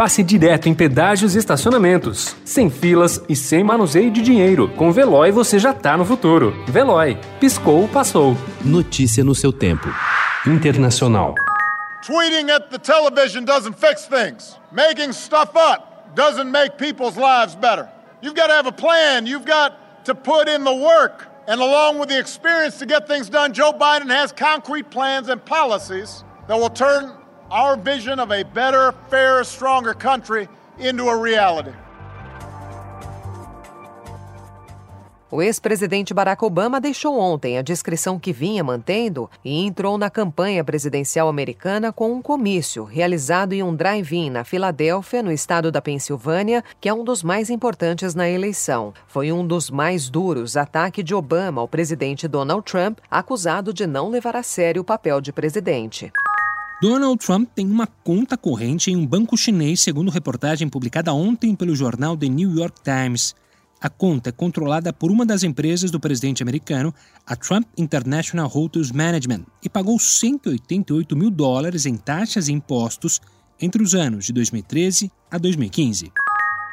passe direto em pedágios e estacionamentos. Sem filas e sem manuseio de dinheiro. Com Veloy você já tá no futuro. Veloy. Piscou, passou. Notícia no seu tempo. Internacional. Tweeting at the television doesn't fix things. Making stuff up doesn't make people's lives better. You've got to have a plan. You've got to put in the work. And along with the experience to get things done, Joe Biden has concrete plans and policies that will turn our vision of a better, fairer, stronger country into a reality. O ex-presidente Barack Obama deixou ontem a descrição que vinha mantendo e entrou na campanha presidencial americana com um comício realizado em um drive-in na Filadélfia, no estado da Pensilvânia, que é um dos mais importantes na eleição. Foi um dos mais duros ataques de Obama ao presidente Donald Trump, acusado de não levar a sério o papel de presidente. Donald Trump tem uma conta corrente em um banco chinês, segundo reportagem publicada ontem pelo jornal The New York Times. A conta é controlada por uma das empresas do presidente americano, a Trump International Hotels Management, e pagou 188 mil dólares em taxas e impostos entre os anos de 2013 a 2015.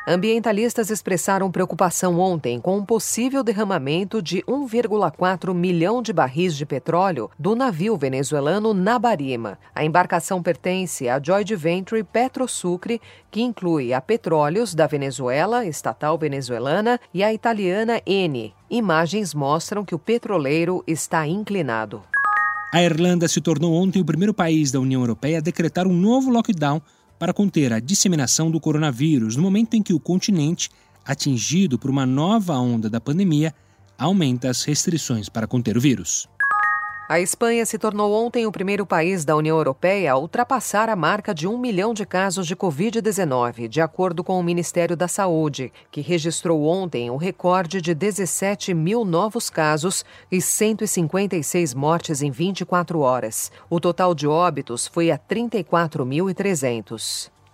Ambientalistas expressaram preocupação ontem com um possível derramamento de 1,4 milhão de barris de petróleo do navio venezuelano Nabarima. A embarcação pertence à joint venture Petrosucre, que inclui a Petróleos da Venezuela, estatal venezuelana, e a italiana Eni. Imagens mostram que o petroleiro está inclinado. A Irlanda se tornou ontem o primeiro país da União Europeia a decretar um novo lockdown para conter a disseminação do coronavírus, no momento em que o continente, atingido por uma nova onda da pandemia, aumenta as restrições para conter o vírus. A Espanha se tornou ontem o primeiro país da União Europeia a ultrapassar a marca de um milhão de casos de Covid-19, de acordo com o Ministério da Saúde, que registrou ontem o recorde de 17 mil novos casos e 156 mortes em 24 horas. O total de óbitos foi a 34.300.